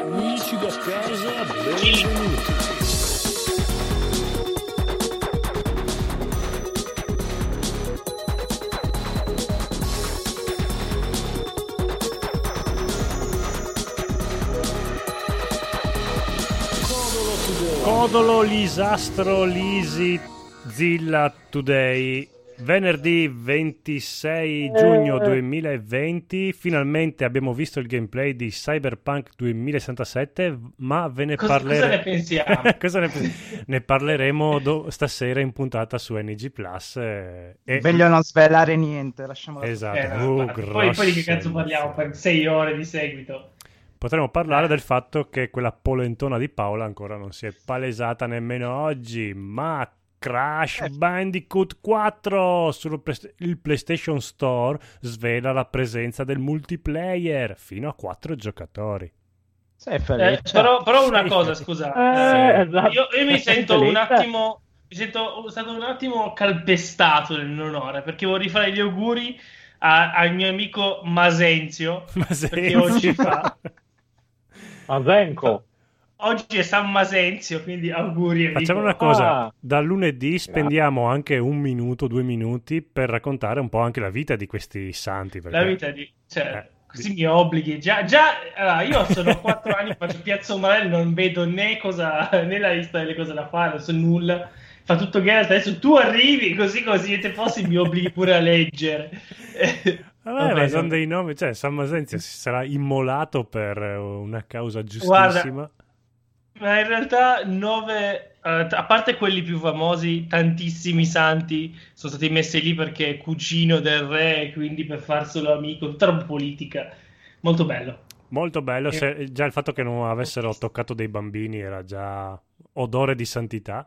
Amici da casa, benvenuti. Codolo Lisastro Lisi Zilla Today Venerdì 26 giugno 2020 finalmente abbiamo visto il gameplay di Cyberpunk 2077 ma ve ne parleremo cosa ne pensiamo? cosa ne, ne parleremo do- stasera in puntata su NG Plus eh, e... Meglio non svelare niente, lasciamolo esatto Eh, no, Uh, poi, poi di che cazzo parliamo per sei ore di seguito? Potremmo parlare Eh. del fatto che quella polentona di Paola ancora non si è palesata nemmeno oggi, ma Crash Eh. Bandicoot 4 sul il PlayStation Store svela la presenza del multiplayer fino a 4 giocatori. Eh, però, però una Sì. cosa, scusa, Eh, eh, esatto. io, io mi sento un attimo, mi sento stato un attimo calpestato nel mio onore perché vorrei fare gli auguri a- al mio amico Masenzio Ma perché oggi fa Asenko. Oggi è San Masenzio, quindi auguri amico. Facciamo una cosa, Ah. da lunedì spendiamo anche un minuto, due minuti per raccontare un po' anche la vita di questi santi. Perché... La vita di... Cioè, Eh, questi miei obblighi. Già, già allora, io sono quattro anni, faccio Piazza Umarelli, non vedo né, cosa, né la lista delle cose da fare, non so nulla. Fa tutto Geralt, adesso tu arrivi così così te fossi mi obblighi pure a leggere. Vabbè, Vabbè, ma sono no. dei nomi, cioè San Masenzio si sarà immolato per una causa giustissima. Ma in realtà nove, eh, a parte quelli più famosi, tantissimi santi sono stati messi lì perché è cugino del re, quindi per farselo amico, tutta roba politica. Molto bello. Molto bello, Eh. se- già il fatto che non avessero toccato dei bambini era già odore di santità.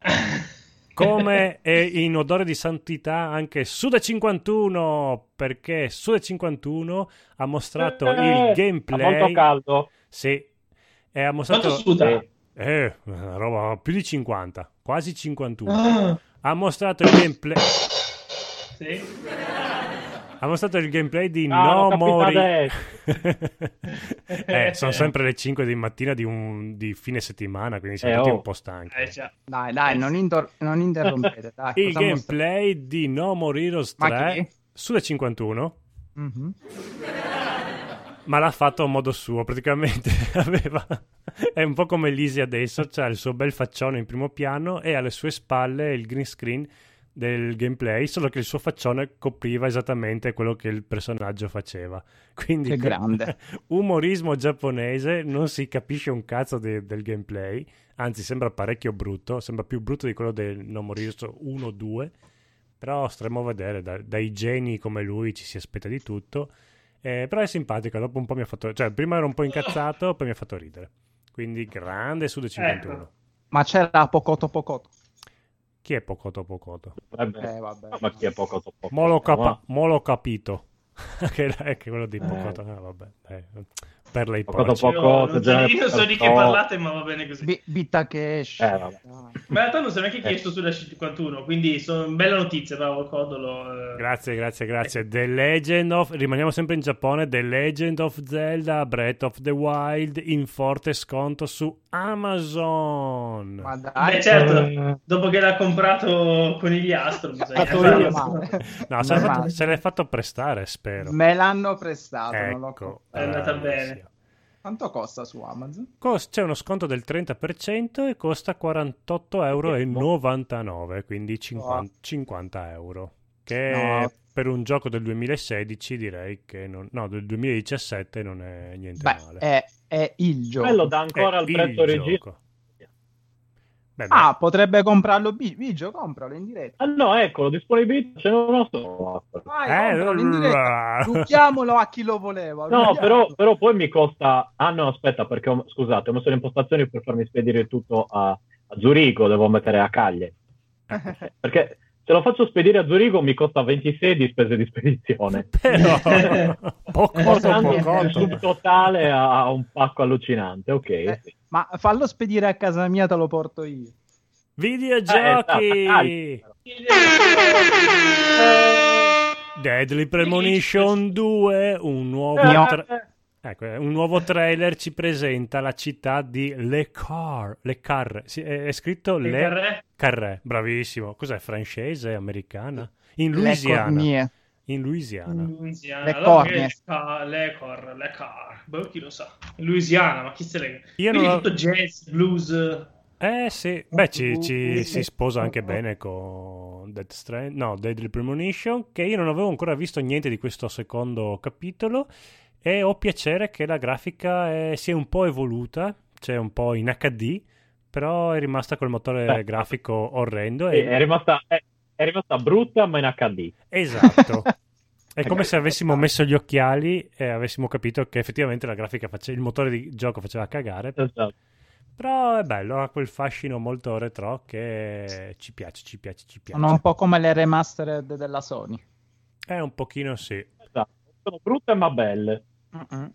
Come è in odore di santità anche Suda51, perché Suda51 ha mostrato Eh, il Fa gameplay. molto caldo. Sì, e ha mostrato Quanto suda? Sì. eh, una roba più di 50, quasi 51. Ah, Ha mostrato il gameplay. sì. Ha mostrato il gameplay di Ah, No Mori. eh, sono sempre le 5 di mattina di, un, di fine settimana, quindi siamo Eh, tutti oh. un po' stanchi. Eh. Dai, dai, non, inter- non interrompete. Dai, il cosa mostra- gameplay di No More Heroes Ma 3 chi? sulle 51, Mhm. Ma l'ha fatto a modo suo. Praticamente aveva. È un po' come Lisi adesso, c'ha il suo bel faccione in primo piano e alle sue spalle il green screen del gameplay, solo che il suo faccione copriva esattamente quello che il personaggio faceva. Quindi Che grande. umorismo giapponese, non si capisce un cazzo de- del gameplay, anzi sembra parecchio brutto, sembra più brutto di quello del No More Heroes 1-2, però staremo a vedere, da- dai geni come lui ci si aspetta di tutto, Eh, però è simpatico, dopo un po' mi ha fatto, cioè prima ero un po' incazzato, poi mi ha fatto ridere, quindi grande su 51. Ecco. Ma c'era Pocoto Pocoto. Chi è Pocoto Pocoto? Dovrebbe- Eh, vabbè. Ma chi è poco poco? Mo l'ho, capa- Ma- mo l'ho capito, che è quello di Eh. Pocoto, ah, vabbè, dai, per le Pocoto ipotesi. poco. Io non, so, già- io so di che parlate, ma va bene così. Bi- Bitta Cash. Eh. Ma in realtà non si è neanche Eh. chiesto sulla 51, quindi sono bella notizia, bravo Codolo. eh. Grazie, grazie, grazie. The Legend of... Rimaniamo sempre in Giappone. The Legend of Zelda Breath of the Wild in forte sconto su Amazon. Ma dai. Beh, certo, Eh. dopo che l'ha comprato Conigliastro, bisogna Fatto farlo. io, ma- No, se l'è, fatto, fatto prestare, spero. Me l'hanno prestato. non l'ho Ecco. comprato. È andata bravissimo. bene. Quanto costa su Amazon? Cos- c'è uno sconto del 30% e costa 48,99€, quindi 50, 50 euro. Che No. per un gioco del 2016 direi che non... No, del 2017 non è niente Beh, male. è, è il gioco. Quello dà ancora È il prezzo il originale. Beh, beh. Ah, potrebbe comprarlo Bi- Bigio, compralo in diretta. Ah no, eccolo, disponibilità ce non so. Vai, Eh, compralo in diretta. Rubiamolo a chi lo voleva. No, però, però poi mi costa... Ah no, aspetta, perché ho... scusate, ho messo le impostazioni per farmi spedire tutto a, a Zurigo, devo mettere a Caglie. Perché se lo faccio spedire a Zurigo mi costa 26 di spese di spedizione. Però poco il poco subtotale a a un pacco allucinante, ok. Eh, sì. Ma fallo spedire a casa mia, te lo porto io. videogiochi Eh, esatto, Deadly Premonition 2, un nuovo, tra- ecco, un nuovo trailer ci presenta la città di Le Car. Le Carre. Sì, è, è scritto Le Le, Carré? Carré. Bravissimo. Cos'è? Francese? Americana? In Le Louisiana. In Louisiana. In Louisiana. Le Allora, Le cor, le car. Boh, chi lo sa. In Louisiana, ma chi se ne... Io Quindi non ho- tutto jazz, blues... Eh sì, beh ci, ci- si sposa anche bene con Dead Strand, no, Deadly Premonition, che io non avevo ancora visto niente di questo secondo capitolo e ho piacere che la grafica è- si è un po' evoluta, cioè un po' in HD, però è rimasta col motore Beh. grafico orrendo. Sì, E... è, rimasta, è, è rimasta brutta ma in HD. Esatto. È come se avessimo messo gli occhiali e avessimo capito che effettivamente la grafica faceva, il motore di gioco faceva cagare, Esatto. Però è bello, ha quel fascino molto retro che ci piace, ci piace, ci piace. Sono un po' come le remastered della Sony. È un pochino sì. esatto. Sono brutte ma belle. Mm-mm.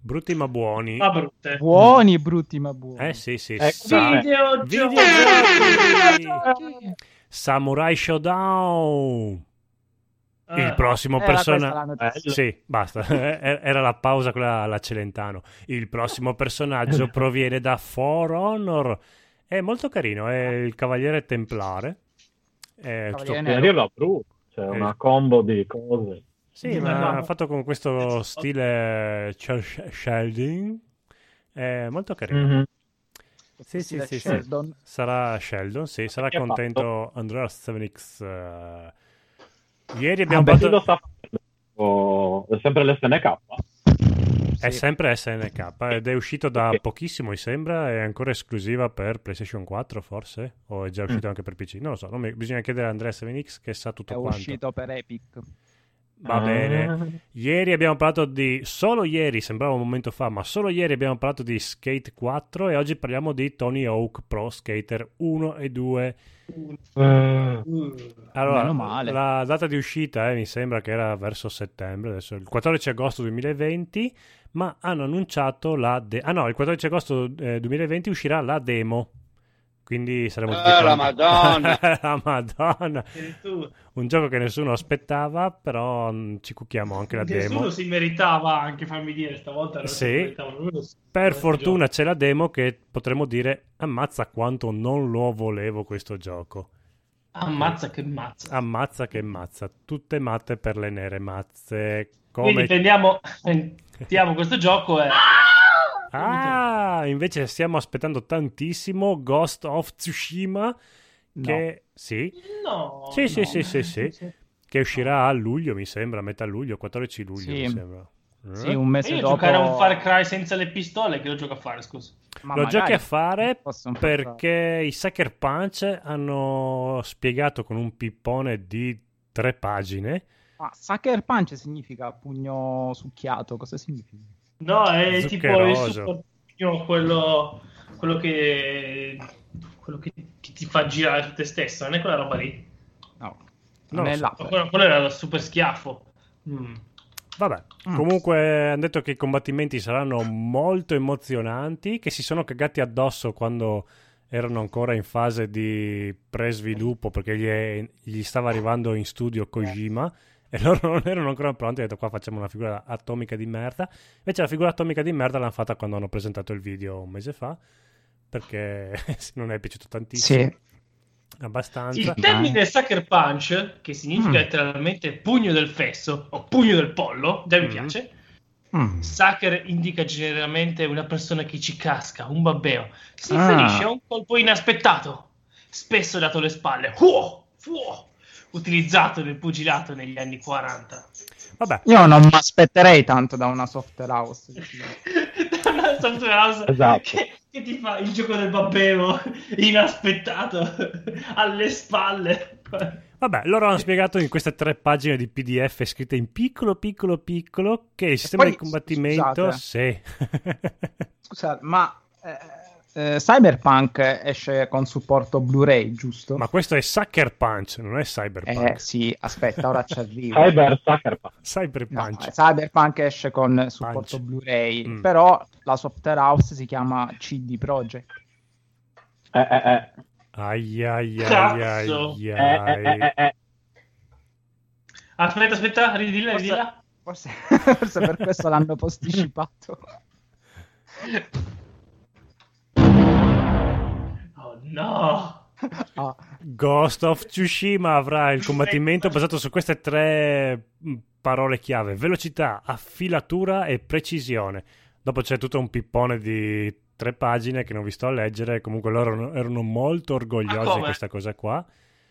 Brutti ma buoni. Ma brutte. Buoni, brutti, ma buoni. Eh sì, sì. Ecco, Sa- Videogiochi! Videogiochi! Samurai Showdown. Il prossimo Era questa persona... la notizia. Sì, basta. Era la pausa quella alla Celentano. Il prossimo personaggio proviene da For Honor. È molto carino, è il Cavaliere Templare. È tutto- Cavaliere dirla brutta, c'è una combo di cose. Sì, ma fatto con questo stile cel shading. È molto carino. Mhm. Sì, sì, sì, sì. Sarà Sheldon, sì, sarà Che ha contento Andrea 7X. eh. Ieri Ah, abbiamo Beh, chi fatto... lo sta? Oh, è sempre l'SNK? È Sì. sempre SNK ed è uscito da Ok. pochissimo, mi sembra, è ancora esclusiva per PlayStation 4 forse, o è già Mm. uscito anche per PC, non lo so, non mi- bisogna chiedere a Andrea 7X che sa tutto È quanto. uscito per Epic. Va bene. Ieri abbiamo parlato di, solo ieri, sembrava un momento fa, ma solo ieri abbiamo parlato di Skate 4 e oggi parliamo di Tony Hawk Pro Skater 1 e 2. Eh, Allora, Meno male. la data di uscita eh, mi sembra che era verso settembre, adesso il 14 agosto 2020, ma hanno annunciato la... De- ah no, il 14 agosto eh, 2020 uscirà la demo. Quindi saremo tutti Ah, la quanti- Madonna! la Madonna! Un gioco che nessuno aspettava, però mm, ci cucchiamo anche la Nessuno demo. si meritava anche, fammi dire, stavolta non Sì. Per fortuna c'è la demo che potremmo dire ammazza quanto non lo volevo questo gioco. Ammazza che mazza. Ammazza che mazza, tutte matte per le nere mazze. Quindi Come... prendiamo, prendiamo questo gioco e... Ah, invece stiamo aspettando tantissimo Ghost of Tsushima che sì, No. Sì, sì, no. sì, sì, sì. che uscirà a luglio, mi sembra, a metà luglio, 14 luglio, Sì. mi sembra. Sì, Eh? un mese Io dopo. giocare a un Far Cry senza le pistole, che lo gioco a fare, scusa. Ma Lo giochi a fare perché i Sucker Punch hanno spiegato con un pippone di tre pagine Ma Sucker Punch significa pugno succhiato, cosa significa? No, è tipo il Zuccheroso. super pugno, quello, quello che quello che, che ti fa girare su te stesso, non è quella roba lì. No, Non non è so. Quello, quello era lo super schiaffo. Mm. Vabbè, Mm. comunque hanno detto che i combattimenti saranno molto emozionanti, che si sono cagati addosso quando erano ancora in fase di pre-sviluppo perché gli, è- gli stava arrivando in studio Kojima e loro non erano ancora pronti, hanno detto qua facciamo una figura atomica di merda. Invece la figura atomica di merda l'hanno fatta quando hanno presentato il video un mese fa perché non è piaciuto tantissimo, Sì. abbastanza. Il termine Sucker Punch, che significa Mm. letteralmente pugno del fesso o pugno del pollo, già mi Mm. piace. Mm. Sucker indica generalmente una persona che ci casca, un babbeo. Si Ah. riferisce a un colpo inaspettato, spesso dato alle spalle, Fuo! Fuo! Utilizzato nel pugilato negli anni 40. Vabbè, Io non mi aspetterei tanto da una software house. Una software house Esatto. che, che ti fa il gioco del babbeo inaspettato alle spalle. Vabbè, loro hanno spiegato in queste tre pagine di PDF scritte in piccolo, piccolo, piccolo che il sistema poi, di combattimento. scusate. Sì. Scusate, ma eh, eh, Cyberpunk esce con supporto Blu-ray, giusto? Ma questo è Sucker Punch, non è Cyberpunk. Eh sì, aspetta, ora ci arrivo. Cyber Sucker Punch. No, Cyberpunch. eh, Cyberpunk esce con supporto Punch. Blu-ray, Mm. però la software house si chiama CD Projekt. Eh, eh, eh. Ai ai ai Cazzo. ai Eh, eh, ai. eh, eh. Aspetta, aspetta, ridilla, Forse- ridilla. Forse, forse per questo l'hanno posticipato. No! Ah, Ghost of Tsushima avrà il combattimento basato su queste tre mh, parole chiave: velocità, affilatura e precisione. Dopo c'è tutto un pippone di tre pagine che non vi sto a leggere. Comunque loro erano- molto orgogliosi di questa cosa qua.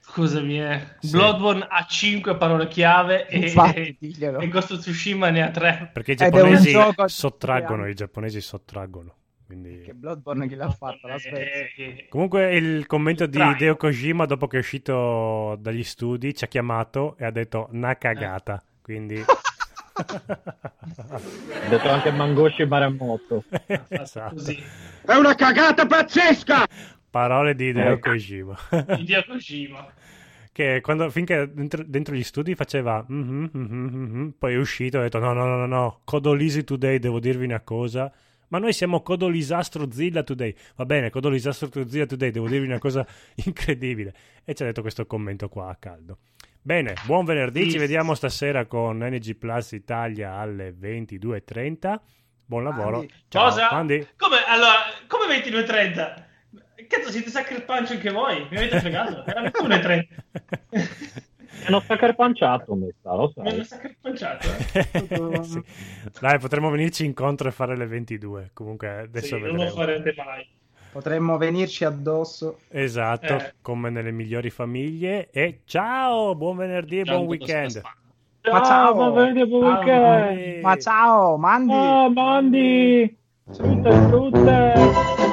Scusami, eh. Sì. Bloodborne ha 5 parole chiave e, Infatti, diglielo. e Ghost of Tsushima ne ha 3. Perché i giapponesi sottraggono, i giapponesi sottraggono. Quindi... che Bloodborne chi l'ha fatto? La Svezia. Eh, Comunque il commento di Traino. Hideo Kojima dopo che è uscito dagli studi ci ha chiamato e ha detto una cagata. Quindi... Ha detto anche Mangoshi Maremoto. esatto. Così. È una cagata pazzesca! Parole di Hideo Ecco. Kojima. Hideo Kojima. che quando, finché dentro, dentro gli studi faceva "Mhm, mhm, mhm", poi è uscito e ha detto no no no no no Codolisi Today devo dirvi una cosa ma noi siamo Codolisastro Zilla Today va bene Codolisastro Zilla Today devo dirvi una cosa incredibile e ci ha detto questo commento qua a caldo bene buon venerdì Sì. ci vediamo stasera con NG Plus Italia alle 22.30 buon lavoro Mandi. ciao Cosa? Mandi. Come, allora, come 22.30? Cazzo, siete Sucker Punch anche voi? Mi avete fregato? Era 21.30. È uno sucker panciato, mi sta, lo Mi hanno sai. Sucker Punchato, eh? Sì. Dai, potremmo venirci incontro e fare le 22. Comunque adesso Sì, non lo vedremo. farete mai. Potremmo venirci addosso. Esatto, Eh. come nelle migliori famiglie. E ciao, buon venerdì e buon Tanto weekend. spazzando. Ma ciao! ma venite buon Ciao. weekend! Ma ciao, Mandi! Ah, Mandi! Tutte, tutte!